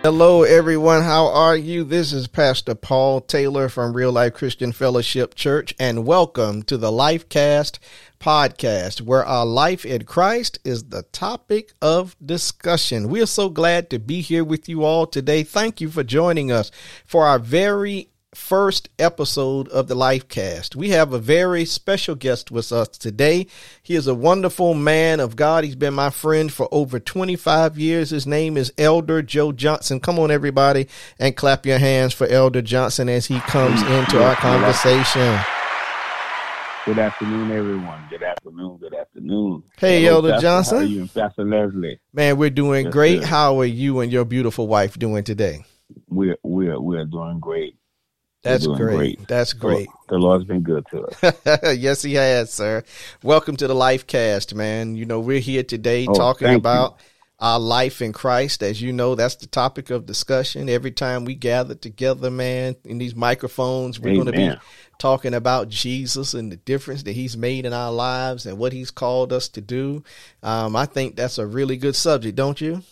Hello, everyone. How are you? This is Pastor Paul Taylor from Real Life Christian Fellowship Church, and welcome to the Lifecast podcast, where our life in Christ is the topic of discussion. We are so glad to be here with you all today. Thank you for joining us for our very first episode of the Lifecast. We have a very special guest with us today. He is a wonderful man of God. He's been my friend for over 25 years. His name is Elder Joe Johnson. Come on, everybody, and clap your hands for Elder Johnson as he comes into our conversation. Good afternoon, everyone. Good afternoon. Good afternoon. Hey, Hello, Elder Pastor. Johnson. How are you and Pastor Leslie? Man, we're doing Yes, great. sir. How are you and your beautiful wife doing today? We're we're we're doing great. We're That's doing great. That's great. The Lord's been good to us. yes, he has, sir. Welcome to the Lifecast, man. You know, we're here today Oh, talking thank about our life in Christ. As you know, that's the topic of discussion. Every time we gather together, man, in these microphones, we're going to be talking about Jesus and the difference that he's made in our lives and what he's called us to do. Um, I think that's a really good subject, don't you?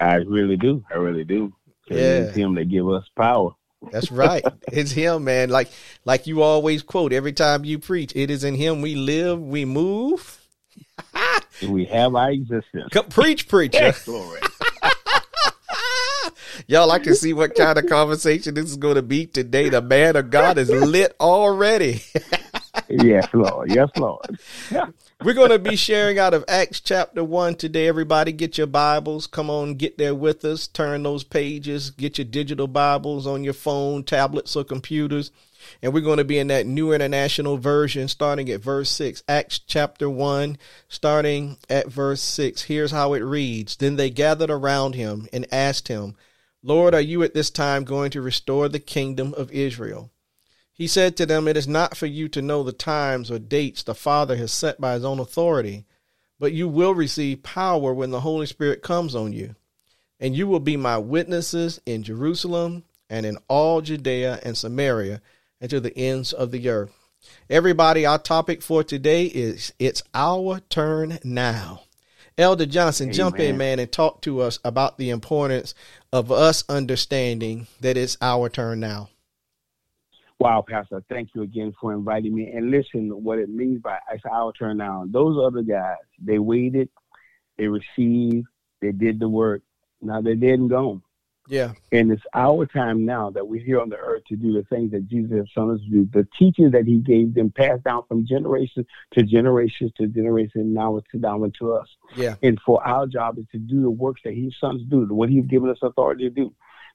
I really do. I really do. Yeah. It's Him that give us power. That's right. it's him, man. Like like you always quote every time you preach, it is in him we live, we move. We have our existence. Come, preach, preacher. Glory. Y'all like to see what kind of conversation this is going to be today. The man of God is lit already. yes, Lord. Yes, Lord. We're going to be sharing out of Acts chapter 1 today. Everybody, get your Bibles. Come on, get there with us. Turn those pages. Get your digital Bibles on your phone, tablets, or computers. And we're going to be in that new international version starting at verse 6. Acts chapter 1, starting at verse 6. Here's how it reads Then they gathered around him and asked him, Lord, are you at this time going to restore the kingdom of Israel? He said to them, It is not for you to know the times or dates the Father has set by his own authority, but you will receive power when the Holy Spirit comes on you. And you will be my witnesses in Jerusalem and in all Judea and Samaria and to the ends of the earth. Everybody, our topic for today is It's Our Turn Now. Elder Johnson, jump in, man, and talk to us about the importance of us understanding that it's our turn now. Wow, Pastor, thank you again for inviting me. And listen, what it means by it's our turn now. Those other guys, they waited, they received, they did the work. Now they're dead and gone. Yeah. And it's our time now that we're here on the earth to do the things that Jesus has shown us to do. The teachings that he gave them passed down from generation to generation to generation. Now it's down to us. Yeah. And for our job is to do the works that his sons do, what he's given us authority to do,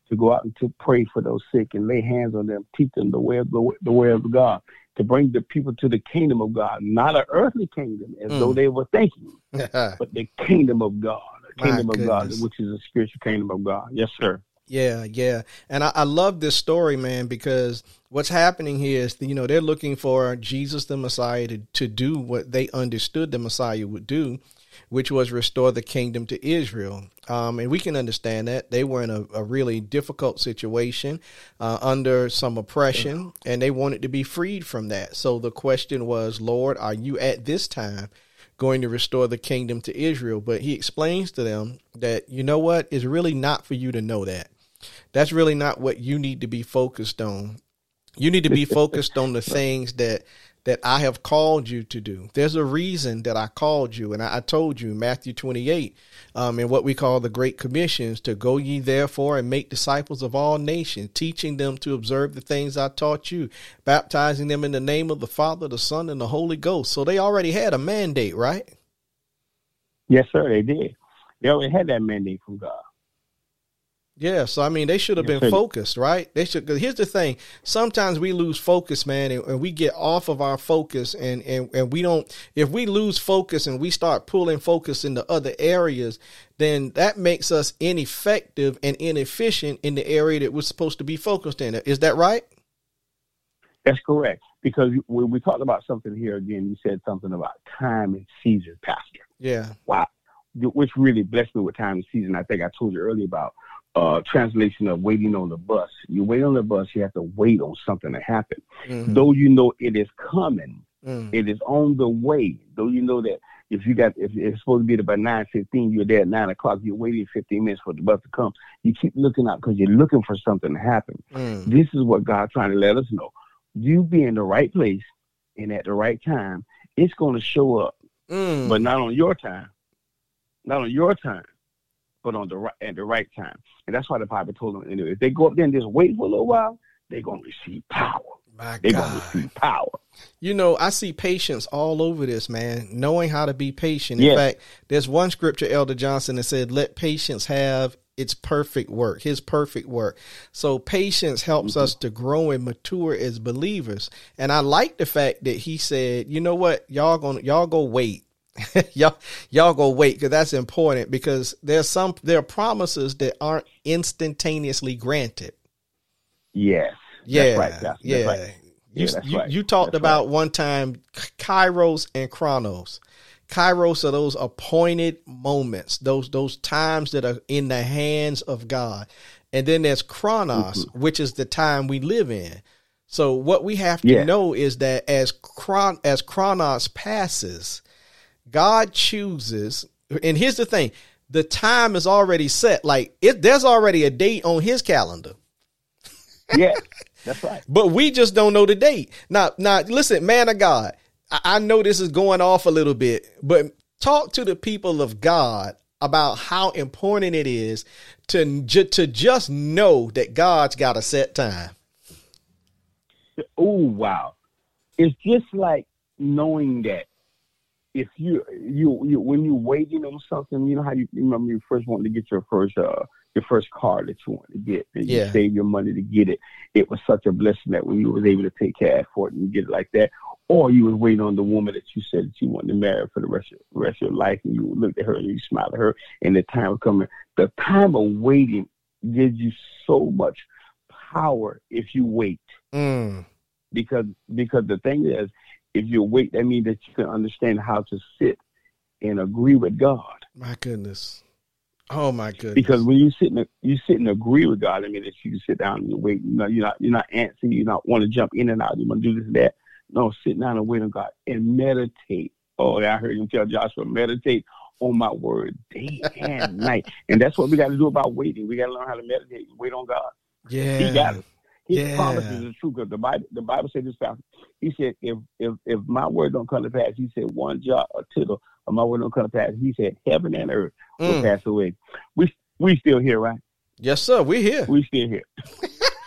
to go out and to pray for those sick and lay hands on them, teach them the way of the, the way of God, to bring the people to the kingdom of God, not an earthly kingdom as Mm. though they were thinking, but the kingdom of God, the My kingdom of God, which is a spiritual kingdom of God. Yes, sir. Yeah, yeah. And I, I love this story, man, because what's happening here is, you know, they're looking for Jesus the Messiah to, to do what they understood the Messiah would do, which was restore the kingdom to Israel. Um, and we can understand that. They were in a, a really difficult situation uh, under some oppression, and they wanted to be freed from that. So the question was, Lord, are you at this time going to restore the kingdom to Israel? But he explains to them that, you know what, it's really not for you to know that. That's really not what you need to be focused on. You need to be focused on the things that that I have called you to do. There's a reason that I called you, and I, I told you Matthew 28, um, in what we call the Great Commissions, to go ye therefore and make disciples of all nations, teaching them to observe the things I taught you, baptizing them in the name of the Father, the Son, and the Holy Ghost. So they already had a mandate, right? Yes, sir, they did. They already had that mandate from God. Yeah, so I mean, they should have been focused, right? They should. Cause here's the thing: sometimes we lose focus, man, and, and we get off of our focus, and, and and we don't. If we lose focus and we start pulling focus into other areas, then that makes us ineffective and inefficient in the area that we're supposed to be focused in. Is that right? That's correct. Because when we talked about something here again, you said something about time and season, Pastor. Yeah, Wow. Which really blessed me with time and season. I think I told you earlier about uh, translation of waiting on the bus. You wait on the bus, you have to wait on something to happen. Mhm. Though you know it is coming, Mm. It is on the way. Though you know that if you got if it's supposed to be there by nine fifteen, you're there at nine o'clock. You're waiting fifteen minutes for the bus to come. You keep looking out because you're looking for something to happen. Mm. This is what God's trying to let us know. You be in the right place and at the right time. It's going to show up, mm. but not on your time, not on your time, but on the right at the right time. And that's why the Bible told them. Anyway, if they go up there and just wait for a little while, they're going to receive power. My They're God. going to receive power. You know, I see patience all over this, man, knowing how to be patient. Yes. In fact, there's one scripture, Elder Johnson, that said, let patience have its perfect work, his perfect work. So patience helps mm-hmm. us to grow and mature as believers. And I like the fact that he said, you know what, y'all gonna y'all go wait. y'all y'all go wait because that's important because there's some there are promises that aren't instantaneously granted. Yes. Yeah. That's right. That's, yeah. Right. You, yeah, you, right. you, talked that's about right. one time Kairos and Chronos. Kairos are those appointed moments, those those times that are in the hands of God. And then there's Chronos, mm-hmm. which is the time we live in. So what we have to yeah. know is that as Chron as Chronos passes, God chooses and here's the thing, the time is already set. Like it there's already a date on his calendar. Yeah. That's right. But we just don't know the date. Now, now, listen, man of God, I, I know this is going off a little bit, but talk to the people of God about how important it is to to just know that God's got a set time. Oh wow! It's just like knowing that if you you you when you're waiting on something, you know how you, you remember you first wanted to get your first uh your first car that you want to get and yeah. you save your money to get it. It was such a blessing that when you was able to take cash for it and get it like that, or you was waiting on the woman that you said that you wanted to marry for the rest of the rest of your life and you looked at her and you smiled at her and the time was coming. The time of waiting gives you so much power if you wait. Mm. Because because the thing is, if you wait, that means that you can understand how to sit and agree with God. My goodness. Oh my goodness! Because when you sit and you sit and agree with God, I mean that you can sit down and wait. You know, you're not you're not antsy. You not want to jump in and out. You want to do this and that. No, sit down and wait on God and meditate. Oh, I heard him tell Joshua, meditate on my word day and night. And that's what we got to do about waiting. We got to learn how to meditate wait on God. Yeah, He got it. His yeah. promises are true because the Bible the Bible said this. He said, if if if my word don't come to pass, he said one jot or tittle of my word don't come to pass. He said heaven and earth will mm. pass away. We we still here, right? Yes, sir. We here. We still here.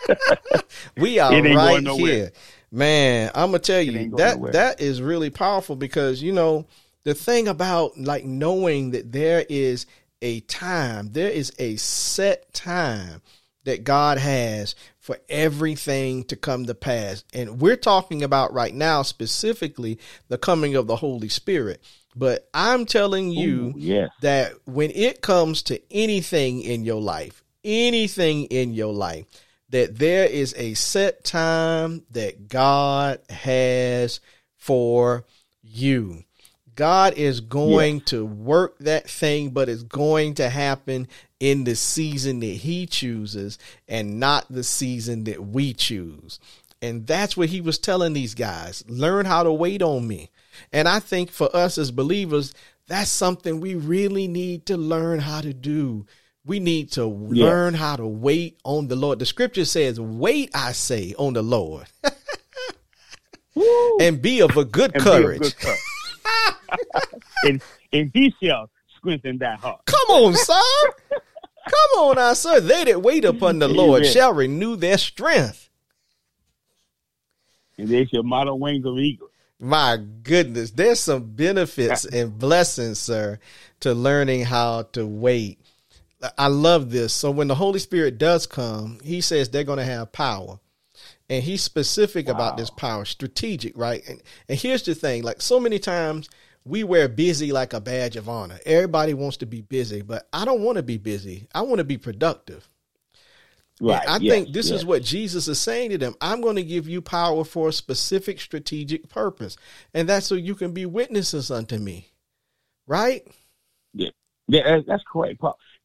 we are right here. Man, I'm gonna tell you that nowhere. that is really powerful because you know the thing about like knowing that there is a time, there is a set time that God has for everything to come to pass. And we're talking about right now specifically the coming of the Holy Spirit. But I'm telling you Ooh, that when it comes to anything in your life, anything in your life, that there is a set time that God has for you. God is going to work that thing, but it's going to happen in the season that He chooses and not the season that we choose. And that's what He was telling these guys learn how to wait on me. And I think for us as believers, that's something we really need to learn how to do. We need to yeah. learn how to wait on the Lord. The scripture says, Wait, I say, on the Lord. and be of a good and courage. and, and he shall strengthen that heart. Come on, sir. Come on now, sir. They that wait upon the Lord shall renew their strength. And they shall mount on wings of eagles. My goodness, there's some benefits ah. and blessings, sir, to learning how to wait. I love this. So when the Holy Spirit does come, he says they're going to have power. And he's specific wow. about this power, strategic, right? And and here's the thing, like so many times we wear busy like a badge of honor. Everybody wants to be busy, but I don't want to be busy. I want to be productive. Right. And I yes, think this yes. is what Jesus is saying to them. I'm going to give you power for a specific strategic purpose. And that's so you can be witnesses unto me. Right? Yeah. Yeah, that's correct.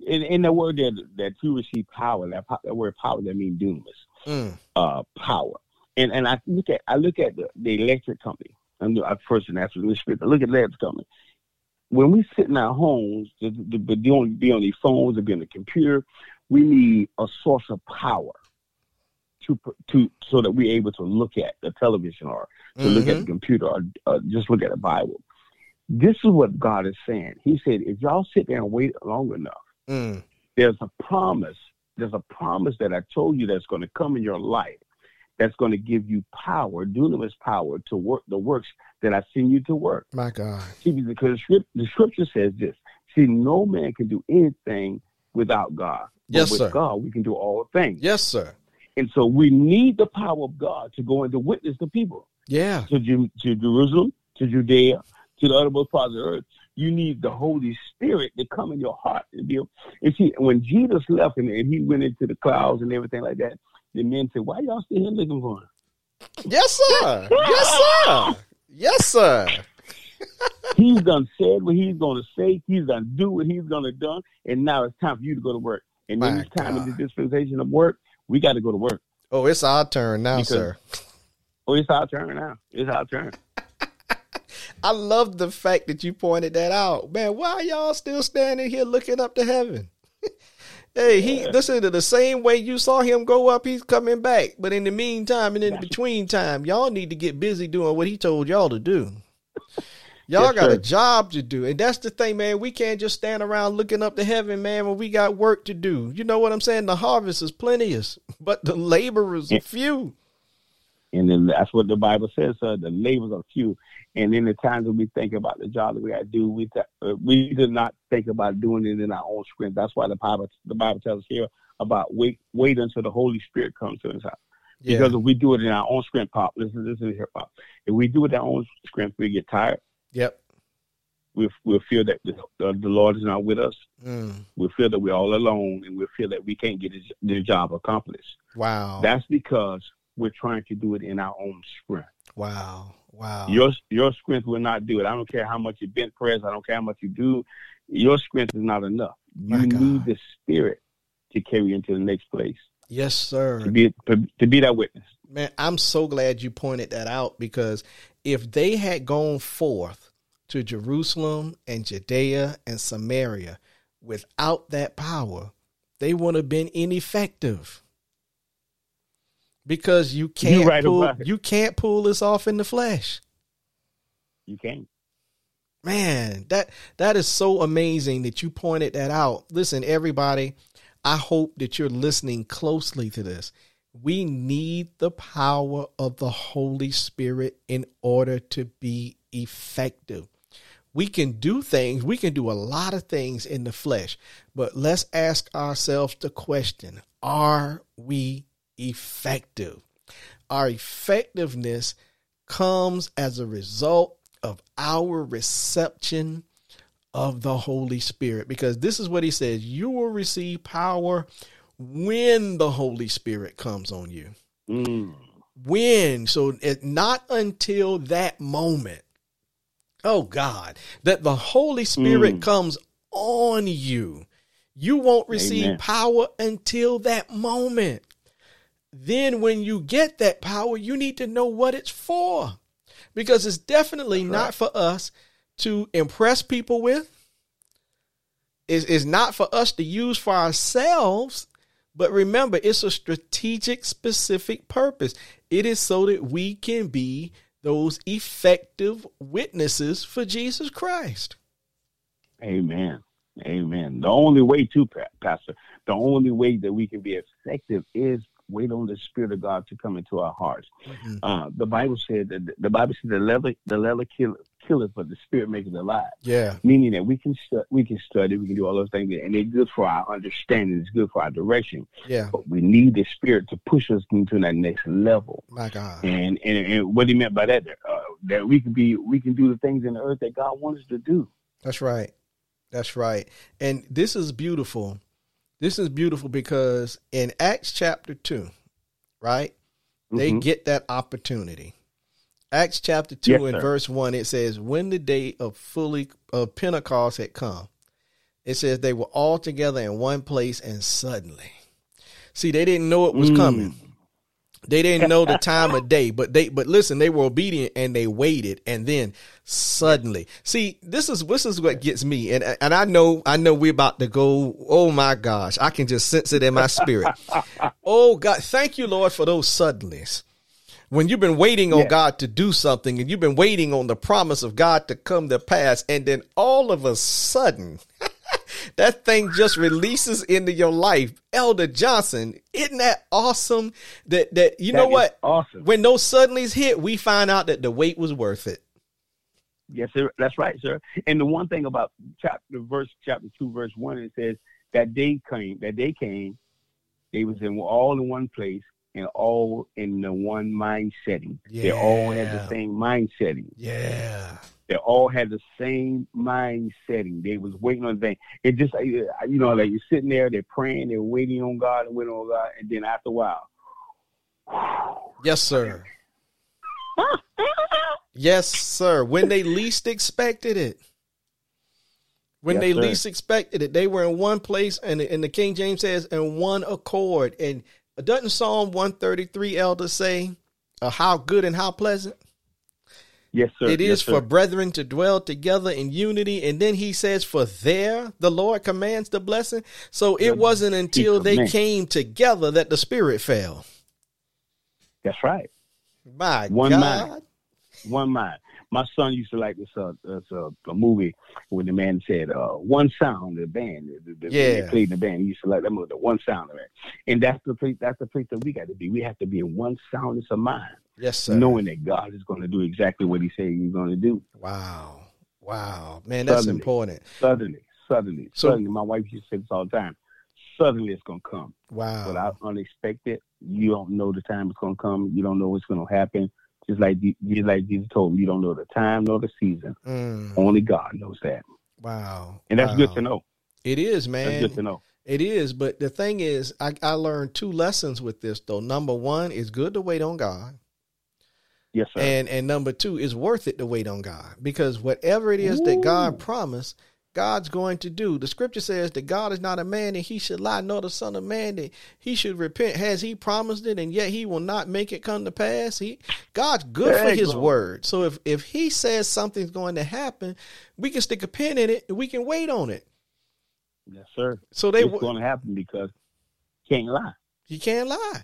In, in the word that that you receive power, that, that word power that means dunamis, mm. uh, power. And and I look at I look at the, the electric company I'm I first and after the spirit. Look at labs coming. When we sit in our homes, to, to, to be on be on these phones, or be on the computer, we need a source of power to to so that we're able to look at the television or to mm-hmm. look at the mm-hmm. computer or uh, just look at the Bible. This is what God is saying. He said, if y'all sit there and wait long enough, mm. there's a promise. There's a promise that I told you that's going to come in your life that's going to give you power, dunamis power to work the works that I send you to work. My God. See, because the scripture says this. See, no man can do anything without God. Yes, with sir. God, we can do all things. Yes, sir. And so we need the power of God to go and to witness the people. Yeah. To, to Jerusalem, to Judea, to the uttermost parts of the earth. You need the Holy Spirit to come in your heart and be. And see, when Jesus left and, and he went into the clouds and everything like that, the men said, "Why y'all still here looking for him?" Yes, sir. yes, sir. Yes, sir. he's done said what he's going to say. He's done do what he's going to do, and now it's time for you to go to work. And then it's time God. in the dispensation of work. We got to go to work. Oh, it's our turn now, because, sir. Oh, it's our turn now. It's our turn. I love the fact that you pointed that out. Man, why are y'all still standing here looking up to heaven? hey, he yeah. listen to the same way you saw him go up, he's coming back. But in the meantime and in the between time, y'all need to get busy doing what he told y'all to do. Y'all yes, got sir. a job to do. And that's the thing, man. We can't just stand around looking up to heaven, man, when we got work to do. You know what I'm saying? The harvest is plenteous, but the laborers are few. And then that's what the Bible says, uh, the laborers are few. And in the times that we think about the job that we got to do, we th- uh, we do not think about doing it in our own strength. That's why the Bible the Bible tells us here about wait wait until the Holy Spirit comes to us. Yeah. Because if we do it in our own strength, pop, listen, this is hip hop. If we do it in our own strength, we get tired. Yep. We we feel that the, uh, the Lord is not with us. Mm. We feel that we're all alone, and we feel that we can't get the job accomplished. Wow. That's because we're trying to do it in our own strength. Wow. Wow. Your your strength will not do it. I don't care how much you bent press. I don't care how much you do. Your strength is not enough. You need the Spirit to carry into the next place. Yes, sir. To be to be that witness. Man, I'm so glad you pointed that out because if they had gone forth to Jerusalem and Judea and Samaria without that power, they would have been ineffective. Because you can't right pull you can't pull this off in the flesh. You can't. Man, that that is so amazing that you pointed that out. Listen, everybody, I hope that you're listening closely to this. We need the power of the Holy Spirit in order to be effective. We can do things, we can do a lot of things in the flesh, but let's ask ourselves the question Are we effective? Our effectiveness comes as a result of our reception of the Holy Spirit because this is what he says you will receive power when the Holy Spirit comes on you. Mm. When? So it, not until that moment. Oh God, that the Holy Spirit mm. comes on you. You won't receive Amen. power until that moment. Then, when you get that power, you need to know what it's for. Because it's definitely right. not for us to impress people with. It's, it's not for us to use for ourselves. But remember, it's a strategic, specific purpose. It is so that we can be those effective witnesses for Jesus Christ. Amen. Amen. The only way to, Pastor, the only way that we can be effective is wait on the Spirit of God to come into our hearts. Mm-hmm. Uh, the Bible said that the Bible said the leather the leather kill, killeth, but the Spirit makes it alive. Yeah, meaning that we can stu- we can study, we can do all those things, and it's good for our understanding. It's good for our direction. Yeah, but we need the Spirit to push us into that next level. My God, and and, and what he meant by that uh, that we can be we can do the things in the earth that God wants us to do. That's right. That's right. And this is beautiful this is beautiful because in Acts chapter 2, right? They mm-hmm. get that opportunity. Acts chapter 2 yes, and sir. verse 1 it says when the day of fully of Pentecost had come it says they were all together in one place and suddenly see they didn't know it was mm. coming They didn't know the time of day, but they but listen, they were obedient and they waited, and then suddenly, see, this is this is what gets me, and and I know I know we're about to go. Oh my gosh, I can just sense it in my spirit. oh God, thank you, Lord, for those suddenlies. When you've been waiting on yeah. God to do something, and you've been waiting on the promise of God to come to pass, and then all of a sudden. That thing just releases into your life. Elder Johnson, isn't that awesome? That that you that know what? Awesome. When those suddenlies hit, we find out that the wait was worth it. Yes, sir. That's right, sir. And the one thing about chapter verse chapter two, verse one, it says that day came, that day came, they was in all in one place and all in the one mind setting. Yeah. They all had the same mind setting. Yeah. They all had the same mind setting. They was waiting on things. It just, uh, you know, like you're sitting there, they're praying, they're waiting on God and waiting on God, and then after a while, yes, sir. yes, sir. When they least expected it. When yes, they sir. least expected it, they were in one place, and, and the King James says, in one accord. And doesn't Psalm 133 elder say, uh, how good and how pleasant? Yes, sir. It is yes, for brethren to dwell together in unity. And then he says, For there the Lord commands the blessing. So it wasn't until they came together that the Spirit fell. That's right. My One God. mind. One mind. My son used to like this, uh, this uh, a movie when the man said uh, one sound, the band, the, the, yeah. they played in the band. He used to like that movie, the one sound of it. And that's the place, that's the place that we got to be. We have to be in one soundness of mind. Yes, sir. Knowing that God is going to do exactly what He said He's going to do. Wow, wow, man, that's suddenly, important. Suddenly, suddenly, so, suddenly. My wife used to say this all the time. Suddenly, it's going to come. Wow. Without unexpected, you don't know the time it's going to come. You don't know what's going to happen. Just like just like Jesus told me, you don't know the time nor the season. Mm. Only God knows that. Wow. And that's wow. good to know. It is, man. That's good to know. It is, but the thing is, I, I learned two lessons with this though. Number one, it's good to wait on God. Yes, sir. And and number two, it's worth it to wait on God because whatever it is Ooh. that God promised, God's going to do. The scripture says that God is not a man that he should lie, nor the son of man that he should repent. Has he promised it and yet he will not make it come to pass? He God's good there for his go. word. So if if he says something's going to happen, we can stick a pin in it and we can wait on it. Yes, sir. So they it's going to happen because he can't lie. He can't lie.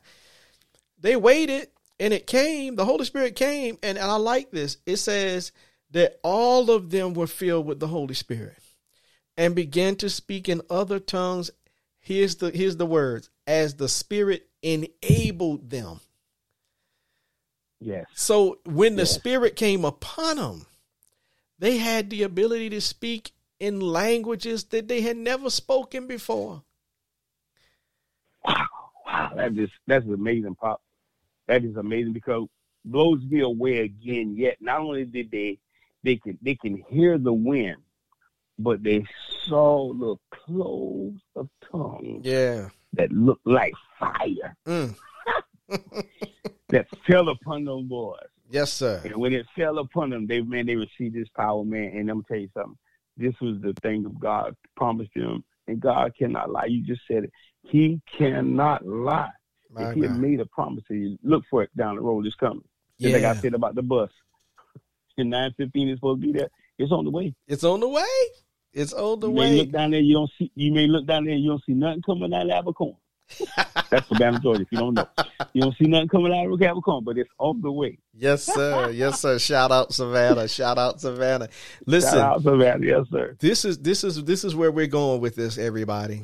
They waited and it came, the Holy Spirit came, and, and I like this. It says that all of them were filled with the Holy Spirit and began to speak in other tongues. Here's the here's the words as the Spirit enabled them. Yes. So when the yes. Spirit came upon them, they had the ability to speak in languages that they had never spoken before. Wow, wow, that is that's amazing, Pop that is amazing because blows me away again. Yet not only did they they can they can hear the wind, but they saw the clothes of tongues. Yeah, that looked like fire. Mm. that fell upon them boys. Yes, sir. And when it fell upon them, they man, they received this power, man. And I'm gonna tell you something. This was the thing of God promised them, and God cannot lie. You just said it. He cannot lie. My if he had made a promise to you, look for it down the road. It's coming. Just yeah. like I said about the bus. In nine fifteen is supposed to be there. It's on the way. It's on the way. It's on the you way. May look down there, you don't see. You may look down there, you don't see nothing coming out of Abercorn. That's Savannah, Georgia. If you don't know, you don't see nothing coming out of Abercorn, but it's on the way. Yes, sir. Yes, sir. Shout out Savannah. Shout out Savannah. Listen, Shout out Savannah. Yes, sir. This is this is this is where we're going with this, everybody.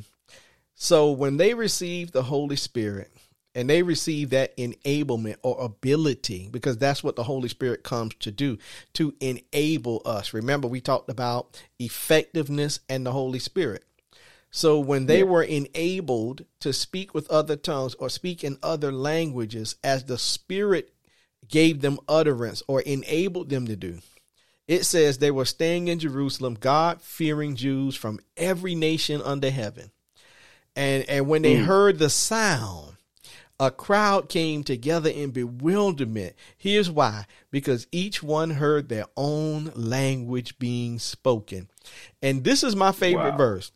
So when they received the Holy Spirit, and they receive that enablement or ability because that's what the Holy Spirit comes to do to enable us. Remember, we talked about effectiveness and the Holy Spirit. So when they yeah. were enabled to speak with other tongues or speak in other languages as the Spirit gave them utterance or enabled them to do, it says they were staying in Jerusalem, God fearing Jews from every nation under heaven. And and when they mm. heard the sound, a crowd came together in bewilderment. Here's why because each one heard their own language being spoken. And this is my favorite wow. verse.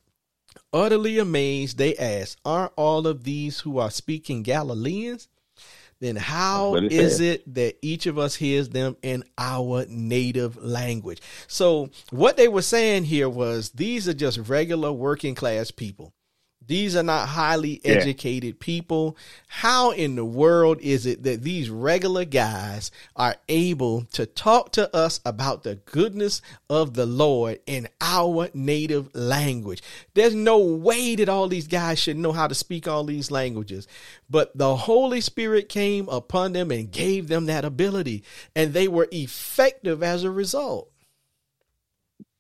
Utterly amazed, they asked, Aren't all of these who are speaking Galileans? then how it is says. it that each of us hears them in our native language? So, what they were saying here was these are just regular working class people. These are not highly educated yeah. people. How in the world is it that these regular guys are able to talk to us about the goodness of the Lord in our native language? There's no way that all these guys should know how to speak all these languages. But the Holy Spirit came upon them and gave them that ability, and they were effective as a result.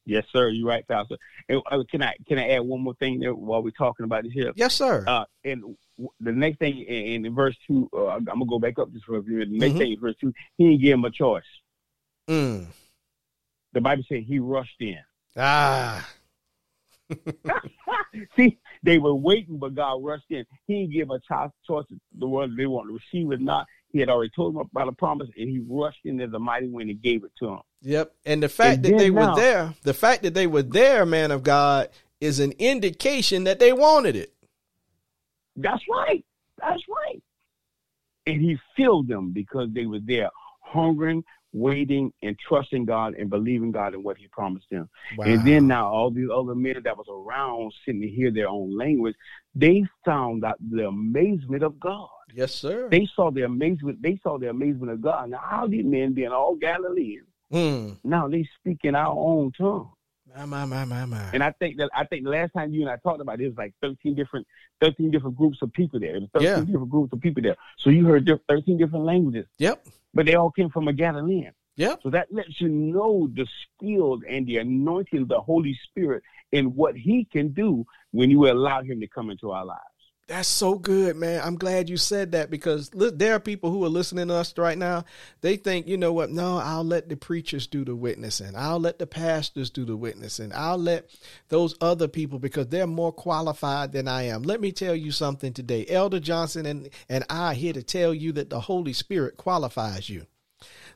Yes, sir. You're right, Pastor. And, uh, can I can I add one more thing there while we're talking about this here? Yes, sir. Uh, and the next thing in, in verse two, uh, I'm gonna go back up just for a minute. The next mm-hmm. thing in verse two, he didn't give him a choice. Mm. The Bible said he rushed in. Ah. See, they were waiting, but God rushed in. He didn't give a choice the one they want to receive it not. He had already told them about a promise, and he rushed in as a mighty wind and gave it to them. Yep. And the fact and that they now, were there, the fact that they were there, man of God, is an indication that they wanted it. That's right. That's right. And he filled them because they were there, hungering, waiting, and trusting God and believing God in what he promised them. Wow. And then now all these other men that was around sitting to hear their own language, they found out the amazement of God. Yes, sir. They saw the amazement. They saw the amazement of God. Now, how these men, being all Galileans, mm. now they speak in our own tongue. My, my, my, my, my. And I think that I think the last time you and I talked about it, it was like thirteen different, thirteen different groups of people there. thirteen yeah. different groups of people there. So you heard thirteen different languages. Yep. But they all came from a Galilean. Yep. So that lets you know the skills and the anointing of the Holy Spirit and what He can do when you allow Him to come into our lives. That's so good, man. I'm glad you said that because there are people who are listening to us right now. They think, you know what? No, I'll let the preachers do the witnessing. I'll let the pastors do the witnessing. I'll let those other people because they're more qualified than I am. Let me tell you something today. Elder Johnson and, and I here to tell you that the Holy Spirit qualifies you.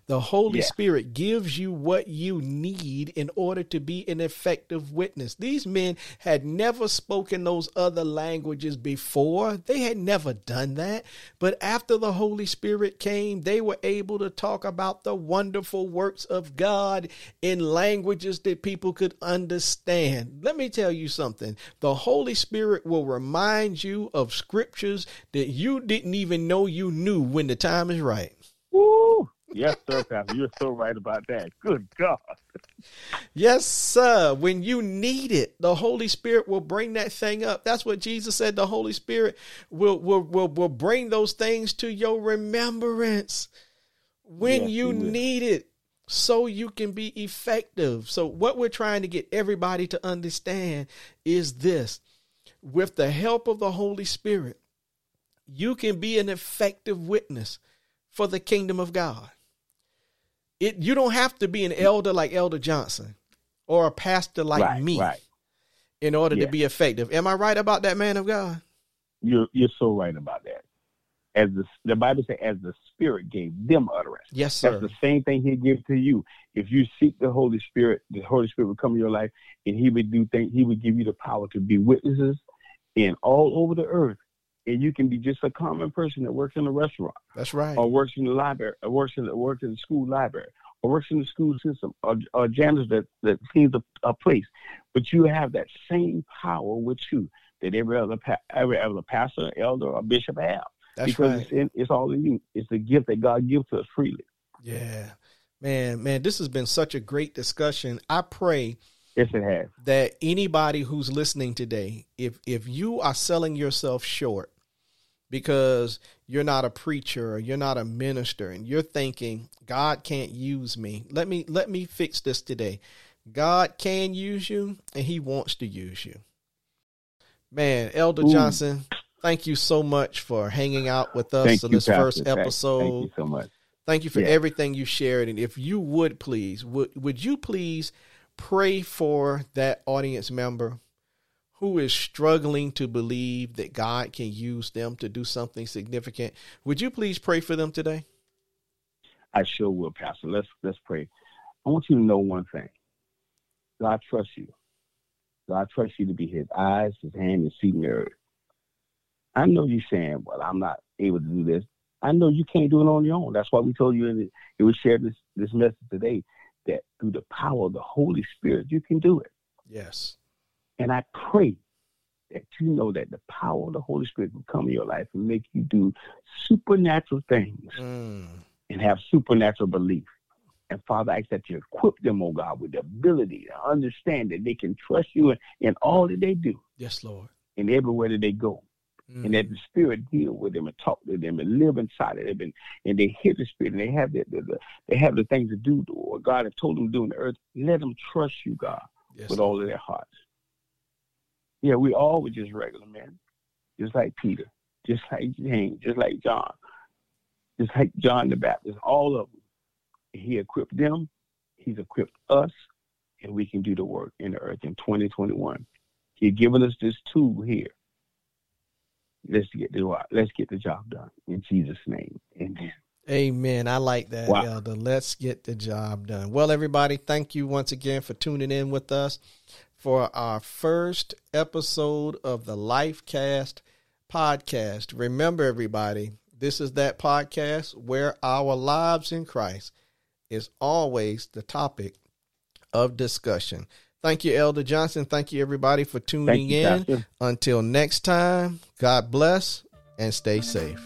The Holy yeah. Spirit gives you what you need in order to be an effective witness. These men had never spoken those other languages before, they had never done that. But after the Holy Spirit came, they were able to talk about the wonderful works of God in languages that people could understand. Let me tell you something the Holy Spirit will remind you of scriptures that you didn't even know you knew when the time is right. Woo! Yes, sir, Pastor. You're so right about that. Good God. Yes, sir. When you need it, the Holy Spirit will bring that thing up. That's what Jesus said. The Holy Spirit will will will, will bring those things to your remembrance when yes, you need it so you can be effective. So what we're trying to get everybody to understand is this. With the help of the Holy Spirit, you can be an effective witness for the kingdom of God. It you don't have to be an elder like Elder Johnson or a pastor like right, me right. in order yeah. to be effective. Am I right about that, man of God? You're you're so right about that. As the the Bible says, as the Spirit gave them utterance. Yes, sir. That's the same thing He gives to you. If you seek the Holy Spirit, the Holy Spirit will come in your life, and He would do things. He would give you the power to be witnesses in all over the earth and you can be just a common person that works in a restaurant. That's right. Or works in the library, or works in the works in the school library, or works in the school system, or, or janitor that that cleans a, a place. But you have that same power with you that every other every other pastor, elder, or bishop have. That's because right. it's, in, it's all in you. It's the gift that God gives to us freely. Yeah, man, man, this has been such a great discussion. I pray Yes, it has. That anybody who's listening today, if if you are selling yourself short because you're not a preacher or you're not a minister and you're thinking God can't use me, let me let me fix this today. God can use you and he wants to use you. Man, Elder Ooh. Johnson, thank you so much for hanging out with us thank on this Pastor. first episode. Thank you so much. Thank you for yeah. everything you shared. And if you would please, would would you please pray for that audience member who is struggling to believe that God can use them to do something significant. Would you please pray for them today? I sure will, Pastor. Let's let's pray. I want you to know one thing. God trusts you. God trusts you to be his eyes, his hand, his feet in the earth. I know you're saying, well, I'm not able to do this. I know you can't do it on your own. That's why we told you and it, we shared this this message today that through the power of the Holy Spirit you can do it. Yes. And I pray that you know that the power of the Holy Spirit will come in your life and make you do supernatural things mm. and have supernatural belief. And Father, I ask that you equip them, oh God, with the ability to understand that they can trust you in, in all that they do. Yes, Lord. And everywhere that they go. Mm. And that the Spirit deal with them and talk to them and live inside of them and, and they hear the Spirit and they have the, the, the they have the things to do to what God has told them to do on the earth. Let them trust you, God, yes, with Lord. all of their hearts. Yeah, we all were just regular men, just like Peter, just like James, just like John, just like John the Baptist, all of them. He equipped them, he's equipped us, and we can do the work in the earth in 2021. He's given us this tool here. Let's get the let's get the job done in Jesus' name. Amen. Amen. I like that, wow. Elder. Let's get the job done. Well, everybody, thank you once again for tuning in with us for our first episode of the Lifecast podcast. Remember, everybody, this is that podcast where our lives in Christ is always the topic of discussion. Thank you, Elder Johnson. Thank you, everybody, for tuning you, in. Pastor. Until next time, God bless and stay safe.